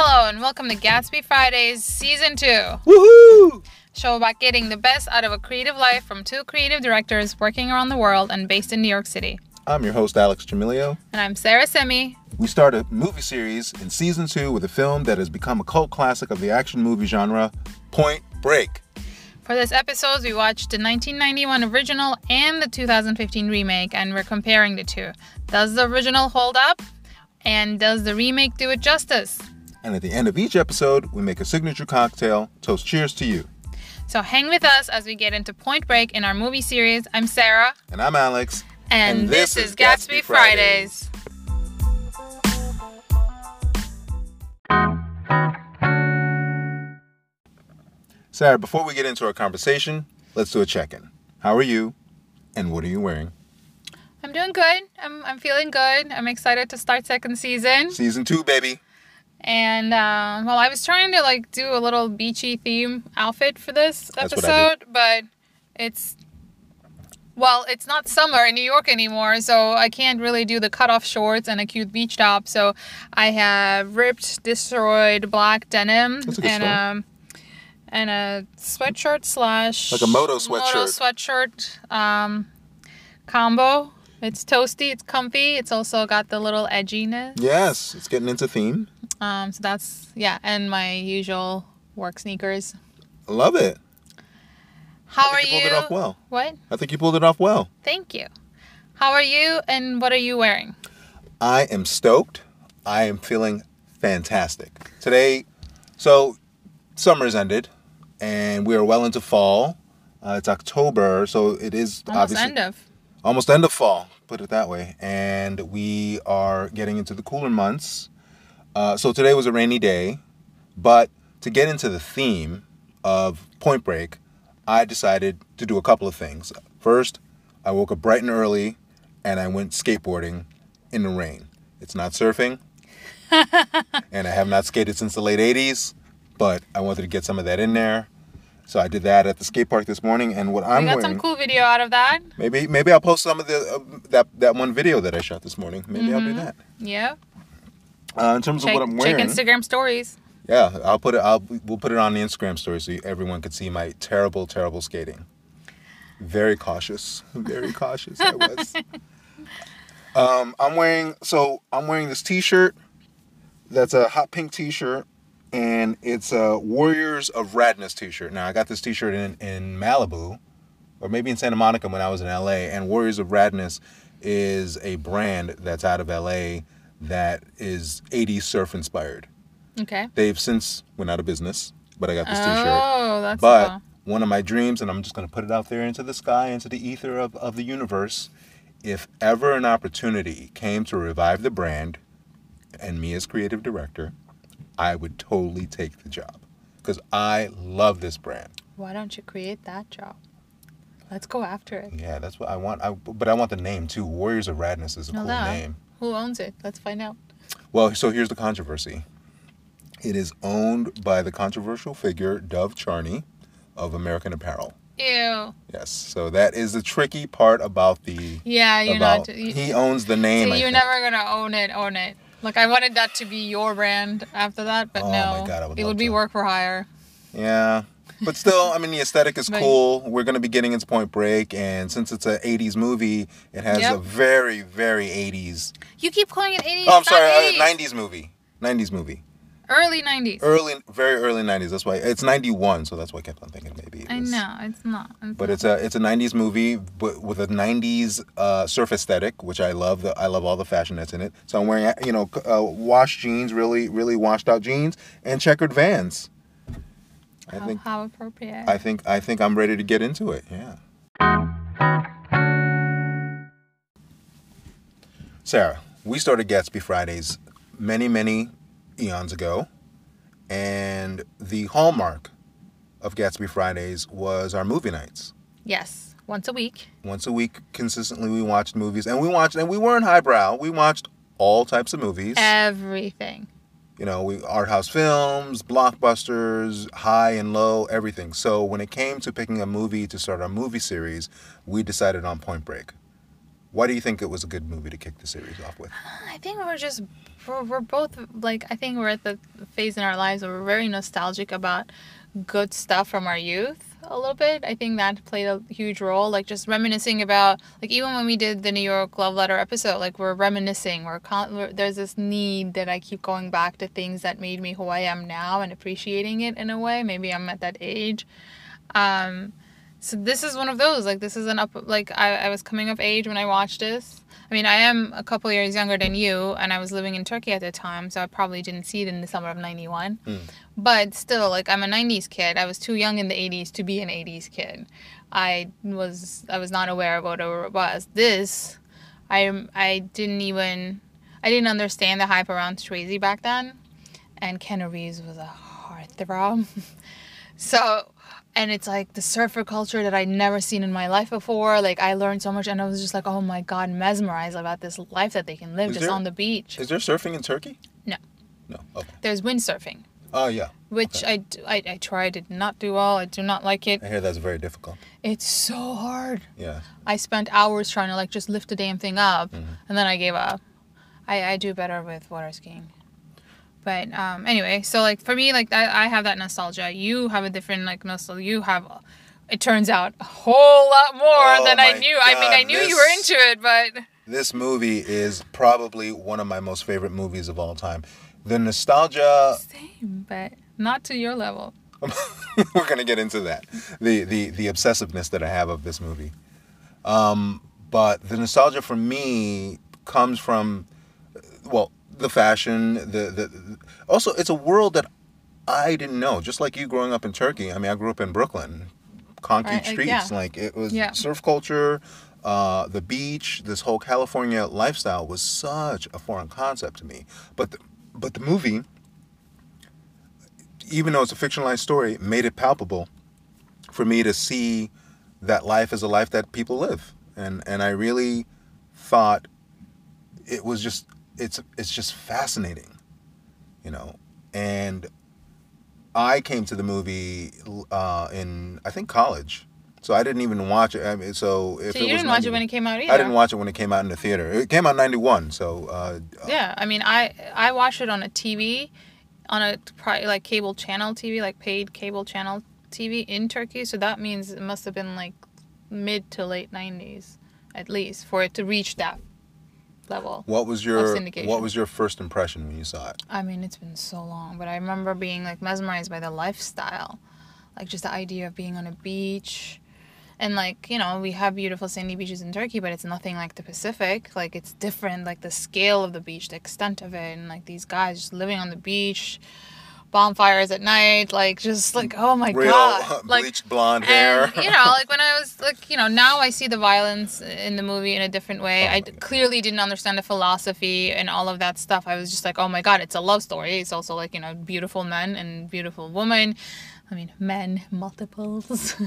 Hello and welcome to Gatsby Fridays Season 2. Woohoo! Show about getting the best out of a creative life from two creative directors working around the world and based in New York City. I'm your host, Alex Jamilio. And I'm Sarah Semi. We start a movie series in season two with a film that has become a cult classic of the action movie genre, Point Break. For this episode, we watched the 1991 original and the 2015 remake, and we're comparing the two. Does the original hold up? And does the remake do it justice? And at the end of each episode, we make a signature cocktail, toast cheers to you. So hang with us as we get into Point Break in our movie series. I'm Sarah. And I'm Alex. And, and this, this, is Gatsby, Gatsby Fridays. Sarah, before we get into our conversation, let's do a check in. How are you? And what are you wearing? I'm doing good. I'm, I'm feeling good. I'm excited to start second season. Season two, baby. And uh, well, I was trying to like do a little beachy theme outfit for this episode, but it's well, it's not summer in New York anymore, so I can't really do the cutoff shorts and a cute beach top. So I have ripped, destroyed black denim and um and a sweatshirt slash like a moto sweatshirt moto sweatshirt um, combo it's toasty, it's comfy. It's also got the little edginess. Yes, it's getting into theme. Um, so that's yeah, and my usual work sneakers. Love it. How are you? Pulled it off well. What? I think you pulled it off well. Thank you. How are you, and what are you wearing? I am stoked. I am feeling fantastic today. So, summer's ended, and we are well into fall. Uh, it's October, so it is Almost obviously end of almost end of fall, put it that way. And we are getting into the cooler months. Uh, so today was a rainy day, but to get into the theme of Point Break, I decided to do a couple of things. First, I woke up bright and early and I went skateboarding in the rain. It's not surfing, and I have not skated since the late 80s, but I wanted to get some of that in there. So I did that at the skate park this morning, and what I'm we got wearing, some cool video out of that. Maybe maybe I'll post some of the uh, that that one video that I shot this morning. Maybe mm-hmm. I'll do mm-hmm. that. Yeah. Uh, in terms check, of what I'm wearing, check Instagram stories. Yeah, I'll put it. I'll we'll put it on the Instagram story so everyone can see my terrible, terrible skating. Very cautious. Very cautious. I was. Um, I'm wearing so I'm wearing this T-shirt. That's a hot pink T-shirt and it's a Warriors of Radness t-shirt. Now I got this t-shirt in in Malibu, or maybe in Santa Monica when I was in LA. And Warriors of Radness is a brand that's out of LA that is 80s surf inspired. Okay. They've since went out of business, but I got this t-shirt. Oh, that's cool. But cool. one of my dreams, and I'm just gonna put it out there into the sky, into the ether of, of the universe. If ever an opportunity came to revive the brand, and me as creative director, I would totally take the job because I love this brand. Why don't you create that job? Let's go after it. Yeah, that's what I want. I, but I want the name too. Warriors of Radness is a no, cool that. name. Who owns it? Let's find out. Well, so here's the controversy. It is owned by the controversial figure Dov Charney of American Apparel. Ew. Yes. So that is the tricky part about the. Yeah, you're about, not. You, he owns the name. So you're never gonna own it. Own it. Like I wanted that to be your brand after that, but oh no, God, would it would be work for hire. Yeah, but still, I mean, the aesthetic is cool. We're going to be getting into Point Break, and since it's an '80s movie, it has yep. a very, very '80s. You keep calling it '80s. Oh, I'm sorry, uh, '90s movie. '90s movie. Early 90s. Early, very early 90s. That's why it's 91, so that's why I kept on thinking maybe. I know it's not. It's but not. it's a it's a 90s movie, but with a 90s uh, surf aesthetic, which I love. The, I love all the fashion that's in it. So I'm wearing you know uh, washed jeans, really really washed out jeans, and checkered Vans. I how, think how appropriate. I think I think I'm ready to get into it. Yeah. Sarah, we started Gatsby Fridays many many eons ago. And the hallmark of Gatsby Fridays was our movie nights. Yes, once a week. Once a week, consistently, we watched movies, and we watched, and we weren't highbrow. We watched all types of movies. Everything. You know, we art house films, blockbusters, high and low, everything. So when it came to picking a movie to start our movie series, we decided on Point Break. Why do you think it was a good movie to kick the series off with? I think we're just we're, we're both like I think we're at the phase in our lives where we're very nostalgic about good stuff from our youth a little bit. I think that played a huge role. Like just reminiscing about like even when we did the New York Love Letter episode, like we're reminiscing. We're, con- we're there's this need that I keep going back to things that made me who I am now and appreciating it in a way. Maybe I'm at that age. Um, so this is one of those. Like this is an up. Like I, I was coming of age when I watched this. I mean, I am a couple years younger than you, and I was living in Turkey at the time, so I probably didn't see it in the summer of '91. Mm. But still, like I'm a '90s kid. I was too young in the '80s to be an '80s kid. I was I was not aware of what it was. This, I I didn't even I didn't understand the hype around Swayze back then, and Keanu Reeves was a heartthrob. so and it's like the surfer culture that I'd never seen in my life before. Like I learned so much, and I was just like, oh my god, mesmerized about this life that they can live is just there, on the beach. Is there surfing in Turkey? No. No. Okay. There's windsurfing. Oh yeah. Which okay. I, I I tried, did not do well. I do not like it. I hear that's very difficult. It's so hard. Yeah. I spent hours trying to like just lift the damn thing up, mm-hmm. and then I gave up. I I do better with water skiing. But um, anyway, so like for me, like I, I have that nostalgia. You have a different like nostalgia. You have, it turns out, a whole lot more oh than I knew. God, I mean, I knew this, you were into it, but this movie is probably one of my most favorite movies of all time. The nostalgia, same, but not to your level. we're gonna get into that. The the the obsessiveness that I have of this movie. Um, but the nostalgia for me comes from, well, the fashion, the, the also it's a world that I didn't know. Just like you growing up in Turkey. I mean, I grew up in Brooklyn, concrete right, streets. Yeah. Like it was yeah. surf culture, uh, the beach. This whole California lifestyle was such a foreign concept to me. But the, but the movie, even though it's a fictionalized story, made it palpable for me to see that life is a life that people live, and and I really thought it was just it's it's just fascinating, you know. And I came to the movie uh, in I think college, so I didn't even watch it. I mean, so if so you didn't 90, watch it when it came out either. I didn't watch it when it came out in the theater. It came out '91, so. Uh, yeah, I mean, I I watched it on a TV, on a like cable channel TV, like paid cable channel TV in Turkey. So that means it must have been like mid to late '90s, at least, for it to reach that level. What was your What was your first impression when you saw it? I mean, it's been so long, but I remember being like mesmerized by the lifestyle, like just the idea of being on a beach, and like you know we have beautiful sandy beaches in Turkey, but it's nothing like the Pacific. Like it's different, like the scale of the beach, the extent of it, and like these guys just living on the beach bonfires at night, like just like oh my Real god, uh, like bleached blonde hair. you know, like when I was like you know now I see the violence in the movie in a different way. Oh I clearly didn't understand the philosophy and all of that stuff. I was just like oh my god, it's a love story. It's also like you know beautiful men and beautiful women. I mean men multiples.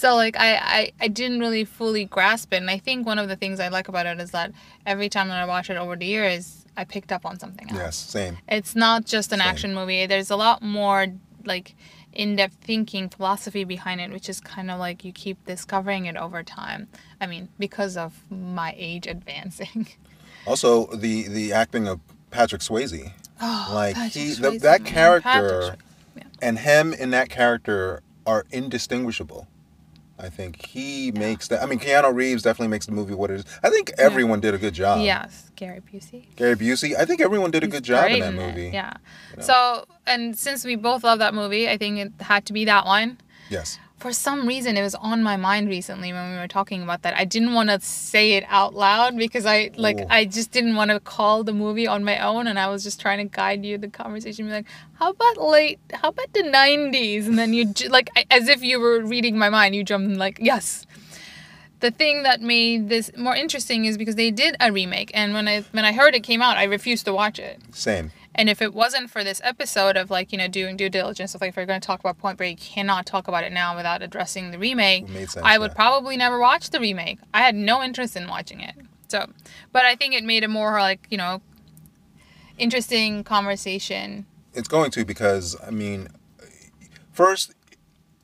so like I, I I didn't really fully grasp it, and I think one of the things I like about it is that every time that I watch it over the years I picked up on something else. Yes, same. It's not just an same. action movie. There's a lot more like in-depth thinking philosophy behind it which is kind of like you keep discovering it over time i mean because of my age advancing also the the acting of patrick swayze oh, like patrick he swayze, the, that character yeah. and him in that character are indistinguishable I think he makes that. I mean, Keanu Reeves definitely makes the movie what it is. I think everyone yeah. did a good job. Yes, Gary Busey. Gary Busey. I think everyone did a He's good job in that movie. It. Yeah. You know? So, and since we both love that movie, I think it had to be that one. Yes for some reason it was on my mind recently when we were talking about that. I didn't want to say it out loud because I like Ooh. I just didn't want to call the movie on my own and I was just trying to guide you the conversation be like, "How about late how about the 90s?" And then you like as if you were reading my mind, you jumped like, "Yes." The thing that made this more interesting is because they did a remake and when I when I heard it came out, I refused to watch it. Same. And if it wasn't for this episode of like, you know, doing due diligence, of like if we're going to talk about Point Break, you cannot talk about it now without addressing the remake. Sense, I would yeah. probably never watch the remake. I had no interest in watching it. So, but I think it made a more like, you know, interesting conversation. It's going to because, I mean, first,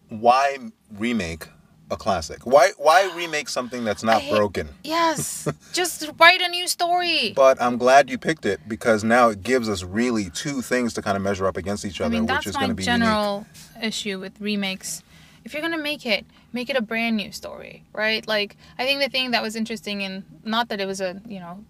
why remake a classic? Why why remake something that's not hate- broken? Yes, just write a new story. But I'm glad you picked it because now it gives us really two things to kind of measure up against each I other, mean, which is going to be unique. general issue with remakes. If you're gonna make it, make it a brand new story, right? Like, I think the thing that was interesting in not that it was a you know,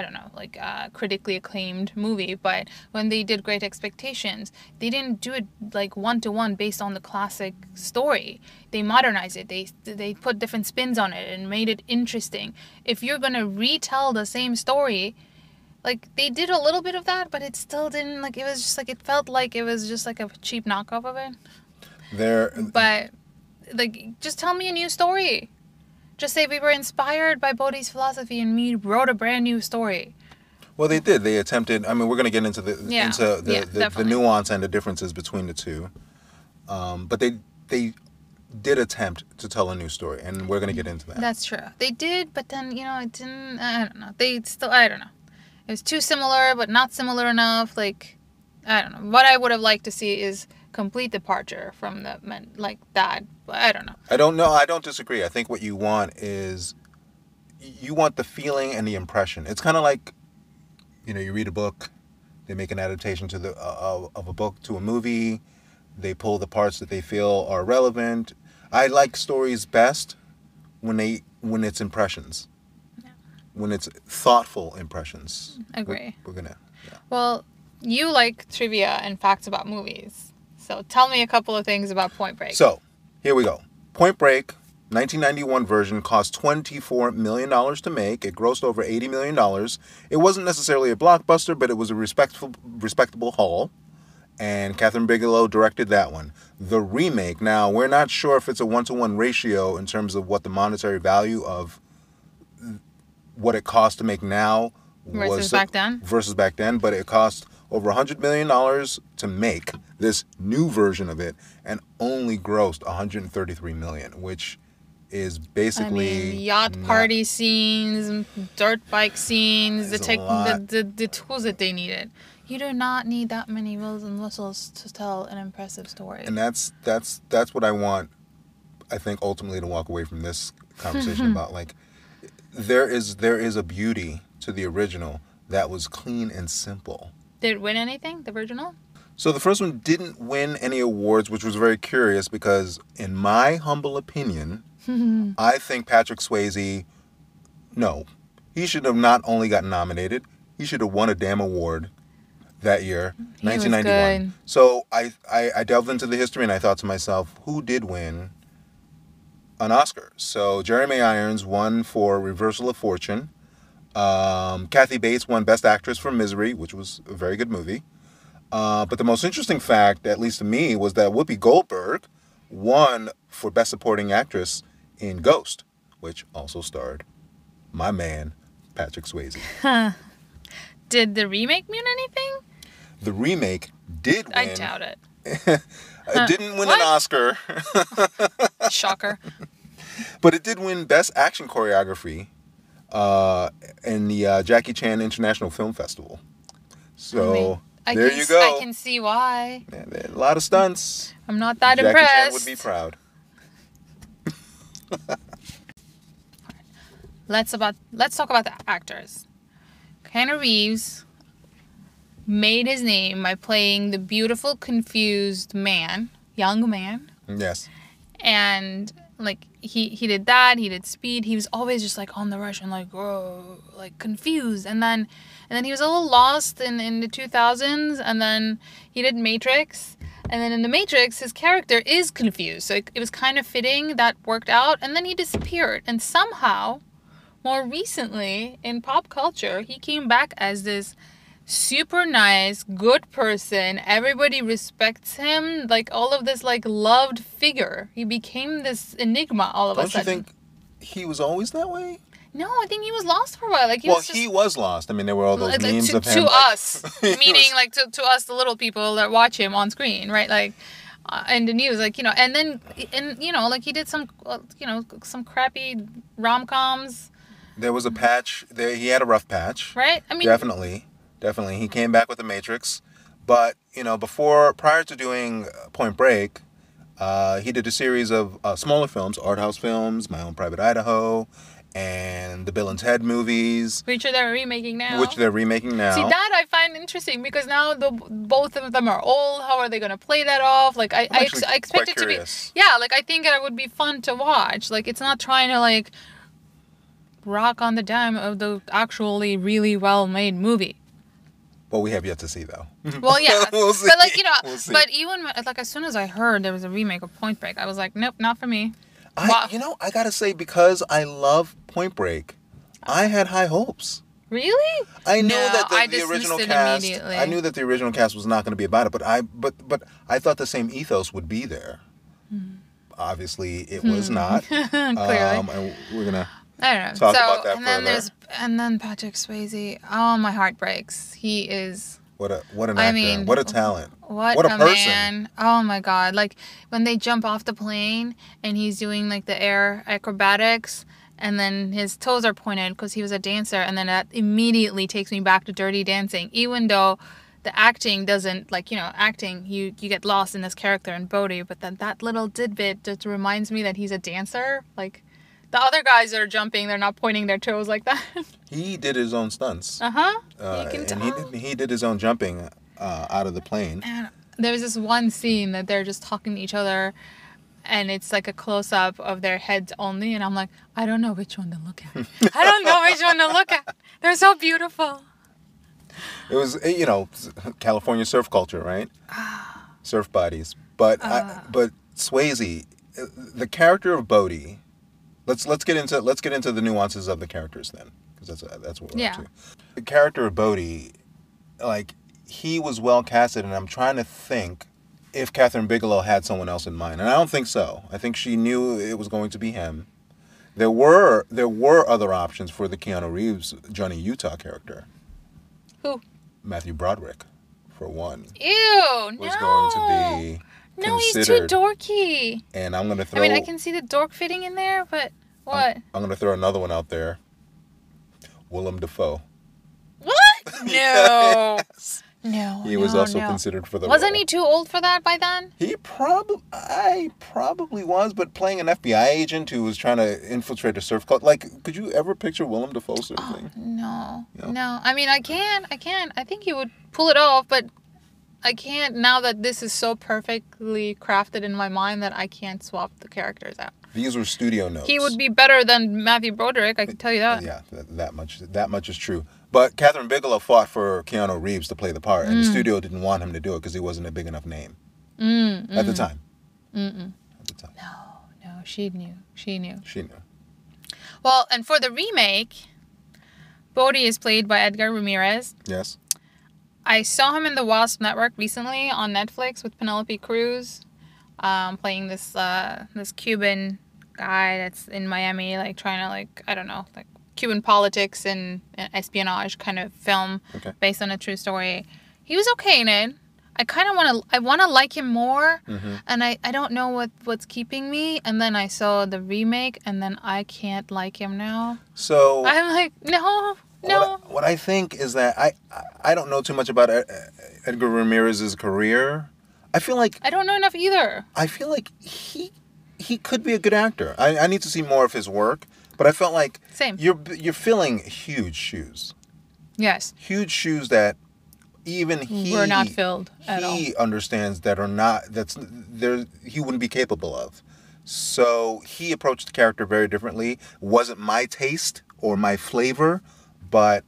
I don't know, like a critically acclaimed movie, but when they did Great Expectations, they didn't do it like one to one based on the classic story. They modernized it. They they put different spins on it and made it interesting. If you're gonna retell the same story, like they did a little bit of that, but it still didn't like it was just like it felt like it was just like a cheap knockoff of it. There, But like just tell me a new story. Just say we were inspired by Bodhi's philosophy and we wrote a brand new story. well, they did. They attempted. I mean, we're going to get into the Yeah. into the, Yeah, the, the nuance and the differences between the two. Um, but they they did attempt to tell a new story, and we're going to get into that. That's true. They did, but then you know it didn't. I don't know. They still. I don't know. It was too similar, but not similar enough. Like I don't know. What I would have liked to see is complete departure from the men like that. I don't know. I don't know. I don't disagree. I think what you want is you want the feeling and the impression. It's kind of like, you know, you read a book, they make an adaptation to the uh, of a book to a movie, they pull the parts that they feel are relevant. I like stories best when they when it's impressions, when it's thoughtful impressions. Agree. We're, we're gonna. Yeah. Well, you like trivia and facts about movies. So tell me a couple of things about Point Break. So, here we go. Point Break, 1991 version, cost $24 million to make. It grossed over $80 million. It wasn't necessarily a blockbuster, but it was a respectful, respectable haul. And Kathryn Bigelow directed that one. The remake, now, we're not sure if it's a one to one ratio in terms of what the monetary value of what it cost to make now Versus back then? versus back then, but it cost over $100 million to make this new version of it and only grossed 133 million, which is I basically mean, yacht not- party scenes, dirt bike scenes, the tech, the, the the tools that they needed. You do not need that many bells and whistles to tell an impressive story. and that's that's that's what I want I think ultimately to walk away from this conversation about like there is there is a beauty to the original that was clean and simple. Did it win anything? The original? So the first one didn't win any awards, which was very curious because, in my humble opinion, I think Patrick Swayze, no, he should have not only got nominated, he should have won a damn award that year, He was 1991. good. So I, I, I delved into the history and I thought to myself, who did win an Oscar? So Jeremy Irons won for Reversal of Fortune. Um, Kathy Bates won Best Actress for Misery, which was a very good movie. Uh, but the most interesting fact, at least to me, was that Whoopi Goldberg won for Best Supporting Actress in Ghost, which also starred my man, Patrick Swayze. Did the remake mean anything? The remake did win. I doubt it. It didn't win What? an Oscar, Shocker. but it did win Best Action Choreography uh, in the uh, Jackie Chan International Film Festival. So mean, I there can, you go. I can see why. Yeah, a lot of stunts. I'm not that Jackie impressed. Chan would be proud. let's about let's talk about the actors. Keanu Reeves made his name by playing the beautiful, confused man, young man, Yes. and like he he did that. He did Speed. He was always just like on the rush and like oh, like confused, and then and then he was a little lost in in the two thousands, and then he did Matrix. And then in the Matrix, his character is confused. So it, it was kind of fitting that worked out. And then he disappeared. And somehow, more recently in pop culture, he came back as this super nice, good person. Everybody respects him. Like all of this, like loved figure. He became this enigma all of a sudden. Don't you think he was always that way? No, I think he was lost for a while. Like he well, was just he was lost. I mean, there were all those like, memes to, of him. to like- us, meaning was- like to, to us, the little people that watch him on screen, right? Like, uh, in the news, like you know, and then and you know, like he did some, uh, you know, some crappy rom coms, there was a patch. There, he had a rough patch. right? I mean, definitely, definitely. He came back with the Matrix, but you know, before prior to doing uh, Point Break, Uh, he did a series of uh, smaller films, art house films, My Own Private Idaho, and the Bill and Ted movies, Which they're remaking now. which they're remaking now. See that I find interesting because now the both of them are old. How are they gonna play that off? Like I, I'm ex- I expect it to be. Yeah, like I think it would be fun to watch. Like it's not trying to like rock on the dime of the actually really well made movie. Well, we have yet to see though. Well, yeah, We'll but like you know, We'll but even like as soon as I heard there was a remake of Point Break, I was like, nope, not for me. I, Wow. you know, I gotta say because I love Point Break, I had high hopes. Really? I knew No, that the, I the original cast. immediately. I knew that the original cast was not going to be about it, but I but but I thought the same ethos would be there. Obviously, it was not. Hmm. Clearly. Um, and we're gonna. I don't know. Talk so about that and then further. there's and then Patrick Swayze. Oh, my heart breaks. He is What a what an I actor! mean, what a talent! what, What a a, person. man. Oh my god. Like when they jump off the plane and he's doing like the air acrobatics and then his toes are pointed because he was a dancer and then that immediately takes me back to dirty dancing even though the acting doesn't like you know acting you you get lost in this character in Bodhi but then that little tidbit just reminds me that he's a dancer like the other guys that are jumping they're not pointing their toes like that He did his own stunts, uh-huh uh, can and tell he he did his own jumping uh, out of the plane. And there's this one scene that they're just talking to each other, and it's like a close up of their heads only, and I'm like, I don't know which one to look at. I don't know which one to look at. They're so beautiful. It was eh, you know California surf culture, right? surf bodies, but I, but Swayze, eh, the character of Bodhi. Let's let's get into let's get into the nuances of the characters then, because that's uh, that's what we're Yeah. up to. The character of Bodhi, like he was well casted, and I'm trying to think if Kathryn Bigelow had someone else in mind, and I don't think so. I think she knew it was going to be him. There were there were other options for the Keanu Reeves Johnny Utah character. Who? Matthew Broderick, for one, Ew, was no. going to be no, he's too dorky. and I'm gonna throw. I mean, I can see the dork fitting in there, but what? I'm gonna throw another one out there. Willem Dafoe. what? No. No. He was no, also no. considered for the. Wasn't role. he too old for that by then? He probably, I probably was, but playing an FBI agent who was trying to infiltrate a surf club. Like, could you ever picture Willem Dafoe surfing? Oh, no, No? no. I mean, I can, I can. I think he would pull it off, but I can't now that this is so perfectly crafted in my mind that I can't swap the characters out. These were studio notes. He would be better than Matthew Broderick. I can tell you that. Yeah, that, that much. That much is true. But Kathryn Bigelow fought for Keanu Reeves to play the part, and the Mm. studio didn't want him to do it because he wasn't a big enough name Mm, at the mm. time. Mm-mm. At the time, No, she knew. She knew. she knew. Well, and for the remake, Bodhi is played by Edgar Ramirez. Yes. I saw him in the Wasp Network recently on Netflix with Penelope Cruz, um, playing this uh, this Cuban guy that's in Miami, like trying to like I don't know, like Cuban politics and, and espionage kind of film Okay. based on a true story. He was okay in it. I kind of want to I want to like him more, hmm and I I don't know what what's keeping me. And then I saw the remake, and then I can't like him now. So I'm like no. No. What I, what I think is that I I- don't know too much about Edgar Ramirez's career. I feel like I don't know enough either. I feel like he he could be a good actor. I, I need to see more of his work, but I felt like Same. you're you're filling huge shoes, Yes. huge shoes that even he We're not filled at all. he understands that are not that's there he wouldn't be capable of. So he approached the character very differently. Wasn't my taste or my flavor, but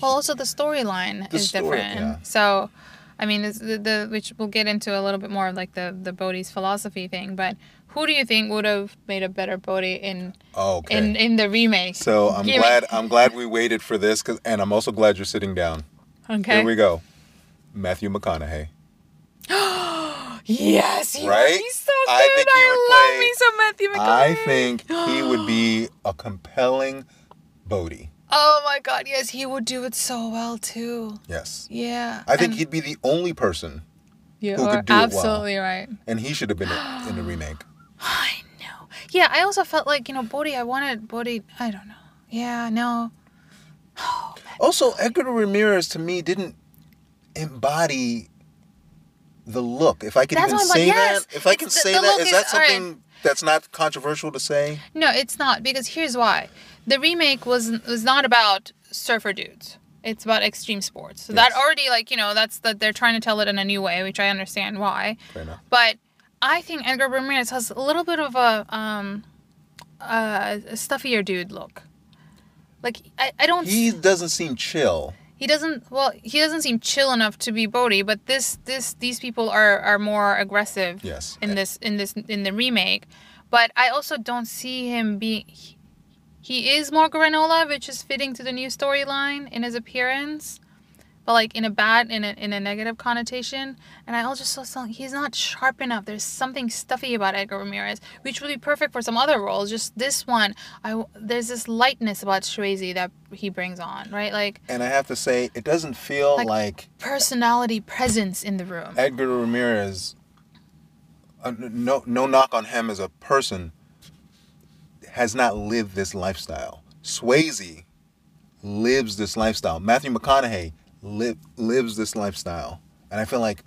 Well, also the storyline is story, different. yeah. So, I mean, this, the, the which we'll get into a little bit more of like the the Bodhi's philosophy thing. But who do you think would have made a better Bodhi in okay. in in the remake? So I'm Give me- glad I'm glad we waited for this, 'cause- and I'm also glad you're sitting down. Okay. Here we go. Matthew McConaughey. yes, he Right? would be so good. I think would love play- me some Matthew McConaughey. I think he would be a compelling Bodhi. Oh my God! Yes, he would do it so well too. Yes. Yeah. I think and he'd be the only person, you who are could do it well. absolutely right. and he should have been in the remake. I know. Yeah, I also felt like you know Bodhi. I wanted Bodhi. I don't know. Yeah, no. Also, Edgar Ramirez to me didn't embody the look. If I can That's even what I'm like, say yes, that, if I can the- say the that, look is is- that alright. something that's not controversial to say? No, it's not because here's why: the remake was was not about surfer dudes. It's about extreme sports. So that already, like you know, that's that they're trying to tell it in a new way, which I understand why. Fair enough. But I think Edgar Ramirez has a little bit of a um, uh, a stuffier dude look. Like I, I don't. He doesn't seem chill. He doesn't. Well, he doesn't seem chill enough to be Bodhi. But this, this, these people are are more aggressive. Yes. In this, in this, in the remake, but I also don't see him being. He, he is more granola, which is fitting to the new storyline in his appearance, but like in a bad, in a in a negative connotation. And I also saw something. He's not sharp enough. There's something stuffy about Edgar Ramirez, which would be perfect for some other roles. Just this one, I there's this lightness about Swayze that he brings on, right? Like And I have to say, it doesn't feel Like- like, personality presence in the room. Edgar Ramirez. Uh, no, no knock on him as a person. Has not lived this lifestyle. Swayze lives this lifestyle. Matthew McConaughey li- lives this lifestyle, and I feel like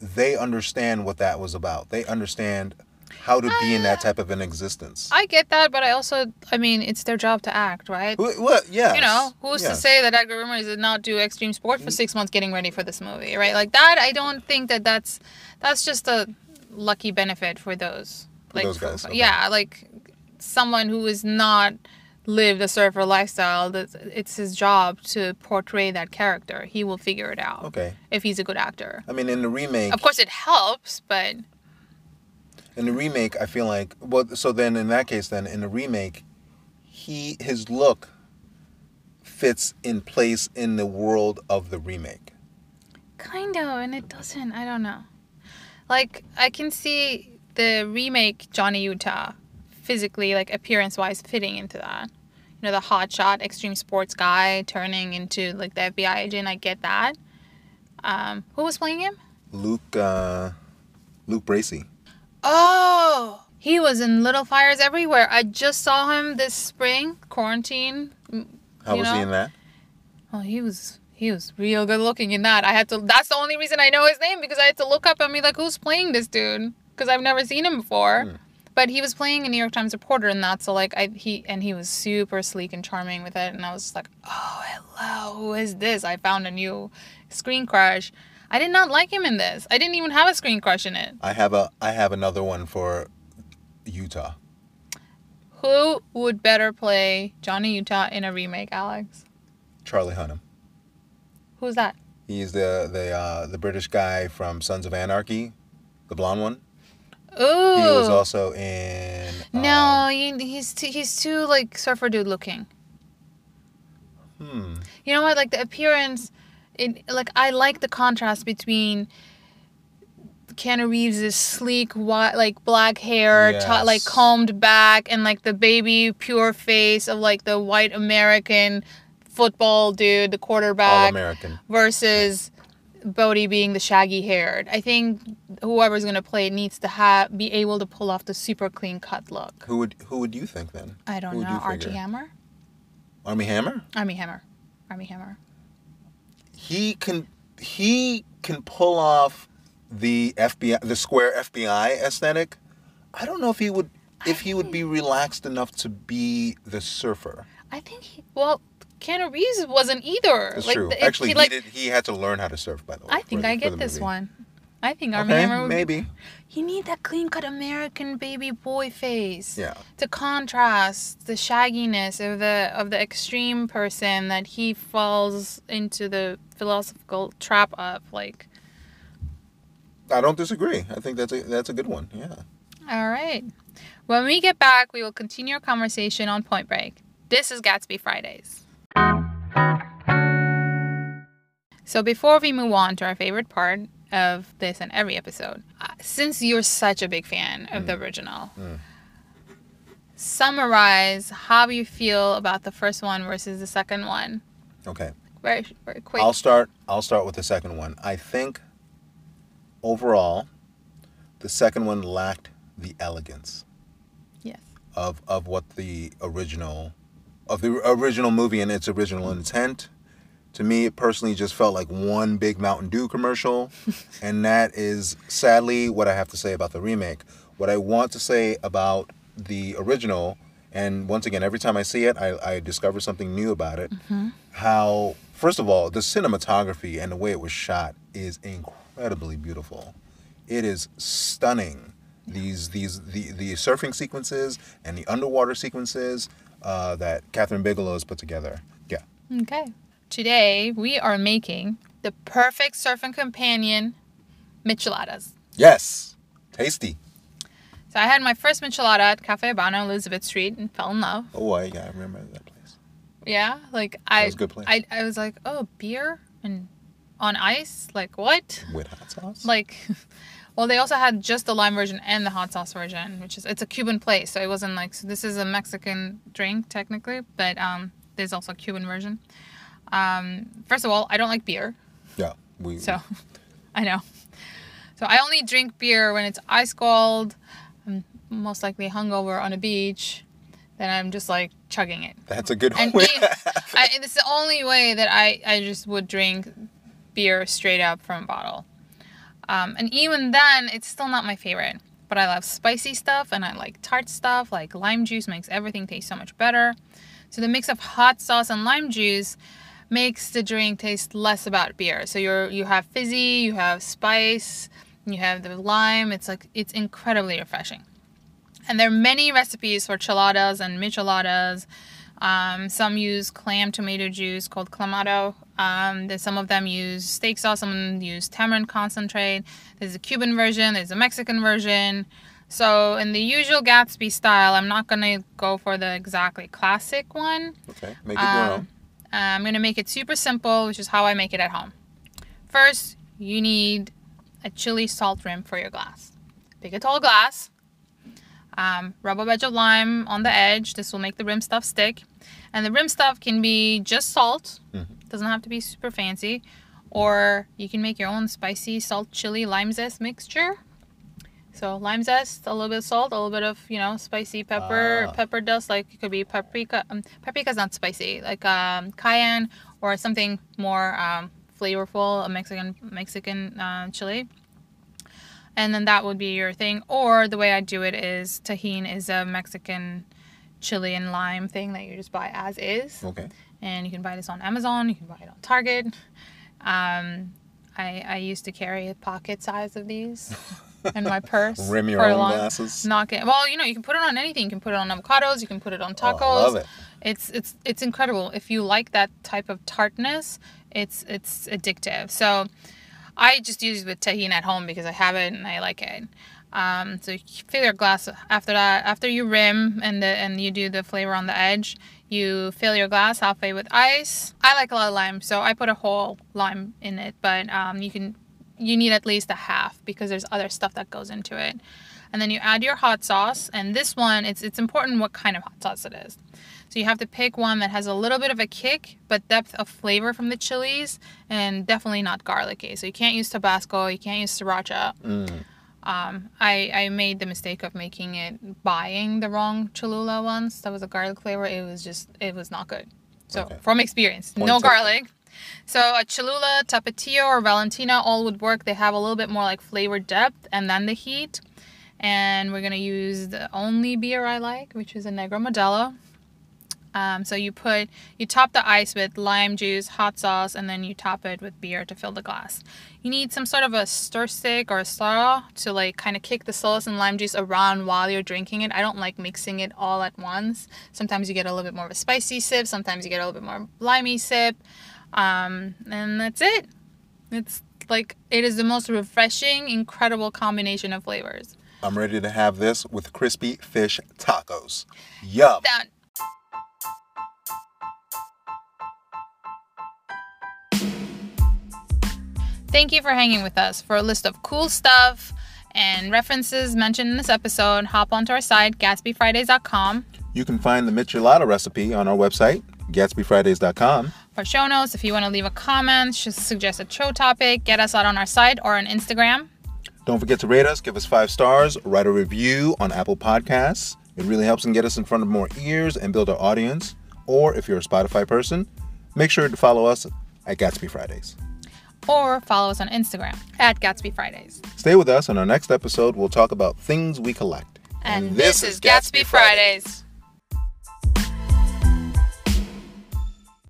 they understand what that was about. They understand how to be in that uh, type of an existence. I get that, but I also, I mean, it's their job to act, right? What? Yeah. You know, who's to say that Edgar Ramirez did not do extreme sport for mm. six months getting ready for this movie, right? Like that, I don't think that that's that's just a lucky benefit for those, For like, those guys, okay. yeah, like someone who is not lived a surfer lifestyle. That it's his job to portray that character. He will figure it out Okay. if he's a good actor. I mean, in the remake, Of course, it helps, but in the remake, I feel like well. So then, in that case, then in the remake, he his look fits in place in the world of the remake. Kind of, and it doesn't. I don't know. Like I can see the remake Johnny Utah physically, like appearance wise, fitting into that. You know, the hotshot extreme sports guy turning into like the FBI agent. I get that. Um, who was playing him? Luke, uh, Luke Bracey. Oh, he was in Little Fires Everywhere. I just saw him this spring, quarantine. m- How you was he in that? Oh, he was he was real good looking in that. I had to. That's the only reason I know his name because I had to look up and be like, who's playing this dude? Because I've never seen him before. Hmm. But he was playing a New York Times reporter in that, so like I he and he was super sleek and charming with it, and I was just like, oh hello, who is this? I found a new screen crush. I did not like him in this. I didn't even have a screen crush in it. I have a I have another one for Utah. Who would better play Johnny Utah in a remake, Alex? Charlie Hunnam. Who's that? He's the the uh, the British guy from Sons of Anarchy, the blonde one. Ooh. He was also in. No, um, he, he's too, he's too like surfer dude looking. hmm. You know what? Like the appearance, it like I like the contrast between Keanu Reeves' sleek, white, like black hair, Yes. like combed back, and like the baby pure face of like the white American football dude, the All quarterback, American. versus Bodhi being the shaggy haired. I think whoever's gonna play it needs to have be able to pull off the super clean cut look. Who would who would you think then? I don't Who would know. you Archie figure? Hammer. Armie Hammer. Armie Hammer. Armie Hammer. He can he can pull off the FBI the square FBI aesthetic. I don't know if he would if he would be relaxed enough to be the surfer. I think he, well, Keanu Reeves wasn't either. It's like, true. the- Actually, he, like, did. He had to learn how to surf. By the way. I think the- I get this movie. one. I think Armie Okay, Hammer would maybe. He need that clean cut American baby boy face. Yeah. To contrast the shagginess of the of the extreme person that he falls into the philosophical trap of. Like, I don't disagree. I think that's a that's a good one. Yeah. all right. When we get back, we will continue our conversation on Point Break. This is Gatsby Fridays. So before we move on to our favorite part of this and every episode, uh, since you're such a big fan of the original, Mm. summarize how you feel about the first one versus the second one. Okay. Very, very quick. I'll start. I'll start with the second one. I think overall, the second one lacked the elegance yes. of of what the original of the original movie and its original intent. To me, it personally just felt like one big Mountain Dew commercial. and that is sadly what I have to say about the remake. What I want to say about the original, and once again, every time I see it, I, I discover something new about it. Mm-hmm. How, first of all, the cinematography and the way it was shot is incredibly beautiful. It is stunning. These these the the surfing sequences and the underwater sequences uh, that Kathryn Bigelow has put together. Yeah. Okay. Today we are making the perfect surfing companion micheladas. Yes. Tasty. So I had my first michelada at Cafe Habana, Elizabeth Street, and fell in love. Oh, I, yeah, I remember that place. Yeah, like I, That was a good place. I, I was like, oh, beer and on ice, like what? With hot sauce. Like, well, they also had just the lime version and the hot sauce version, which is it's a Cuban place, so it wasn't like so this is a Mexican drink technically, but um, there's also a Cuban version. Um, first of all, I don't like beer, yeah, we. so I know. So I only drink beer when it's ice cold. I'm most likely hungover on a beach. Then I'm just like chugging it. That's a good And way. I, it's the only way that I, I just would drink beer straight up from a bottle. Um, and even then, it's still not my favorite. But I love spicy stuff and I like tart stuff. Like lime juice makes everything taste so much better. So the mix of hot sauce and lime juice makes the drink taste less about beer. So you're you have fizzy, you have spice, you have the lime. It's like it's incredibly refreshing. And there are many recipes for cheladas and micheladas. Um, some use clam tomato juice called clamato. Um, there's some of them use steak sauce. Some of them use tamarind concentrate. There's a Cuban version. There's a Mexican version. So in the usual Gatsby style, I'm not gonna go for the exactly classic one. okay, make it your own. Um, I'm gonna make it super simple, which is how I make it at home. First, you need a chili salt rim for your glass. Pick a tall glass. Um, rub a wedge of lime on the edge. This will make the rim stuff stick. And the rim stuff can be just salt. Doesn't have to be super fancy. Or you can make your own spicy salt chili lime zest mixture. So lime zest, a little bit of salt, a little bit of you know spicy pepper, Ah. pepper dust. Like it could be paprika. Um, paprika's not spicy. Like um, cayenne or something more um, flavorful, a Mexican Mexican uh, chili. And then that would be your thing. Or the way I do it is Tajín is a Mexican chili and lime thing that you just buy as is Okay. and you can buy this on Amazon. You can buy it on Target. Um, I, I used to carry a pocket size of these in my purse. Rim your own long- glasses. Not get, well, you know, you can put it on anything. You can put it on avocados. You can put it on tacos. Oh, I love it. It's it's it's incredible. If you like that type of tartness, it's it's addictive. So I just use it with Tajín at home because I have it and I like it. Um, so you fill your glass after that. After you rim and the and you do the flavor on the edge, you fill your glass halfway with ice. I like a lot of lime, so I put a whole lime in it. But um, you can you need at least a half because there's other stuff that goes into it. And then you add your hot sauce. And this one, it's it's important what kind of hot sauce it is. So you have to pick one that has a little bit of a kick, but depth of flavor from the chilies, and definitely not garlicky. So you can't use Tabasco, you can't use Sriracha. Mm. Um, I, I made the mistake of making it buying the wrong Cholula once. That was a garlic flavor. It was just it was not good. So Okay. from experience, Point no garlic. So a Cholula, Tapatio, or Valentina all would work. They have a little bit more like flavor depth and then the heat. And we're gonna use the only beer I like, which is a Negro Modelo. Um, so you put you top the ice with lime juice, hot sauce, and then you top it with beer to fill the glass. You need some sort of a stir stick or a straw to like kind of kick the sauce and lime juice around while you're drinking it. I don't like mixing it all at once. Sometimes you get a little bit more of a spicy sip. Sometimes you get a little bit more limey sip. Um, and that's it. It's like it is the most refreshing, incredible combination of flavors. I'm ready to have this with crispy fish tacos. Yum. That Thank you for hanging with us. For a list of cool stuff and references mentioned in this episode, hop onto our site, GatsbyFridays.com. You can find the michelada recipe on our website, GatsbyFridays.com. For show notes, if you want to leave a comment, just suggest a show topic, get us out on our site or on Instagram. Don't forget to rate us, give us five stars, write a review on Apple Podcasts. It really helps and get us in front of more ears and build our audience. Or if you're a Spotify person, make sure to follow us at Gatsby Fridays. Or follow us on Instagram at Gatsby Fridays. Stay with us. On our next episode, we'll talk about things we collect. And, and this, this, is Gatsby, Gatsby Fridays. Fridays.